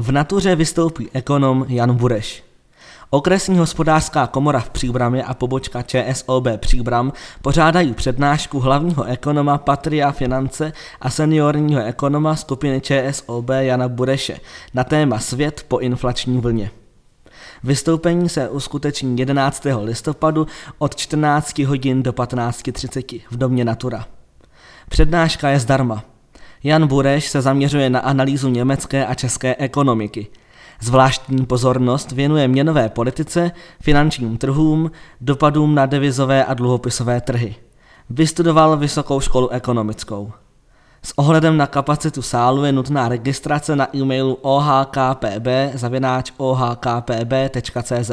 V natuře vystoupí ekonom Jan Bureš. Okresní hospodářská komora v Příbramě a pobočka ČSOB Příbram pořádají přednášku hlavního ekonoma Patria Finance a seniorního ekonoma skupiny ČSOB Jana Bureše na téma Svět po inflační vlně. Vystoupení se uskuteční 11. listopadu od 14 hodin do 15.30 v domě Natura. Přednáška je zdarma. Jan Bureš se zaměřuje na analýzu německé a české ekonomiky. Zvláštní pozornost věnuje měnové politice, finančním trhům, dopadům na devizové a dluhopisové trhy. Vystudoval Vysokou školu ekonomickou. S ohledem na kapacitu sálu je nutná registrace na e-mailu ohkpb ohkpb.cz.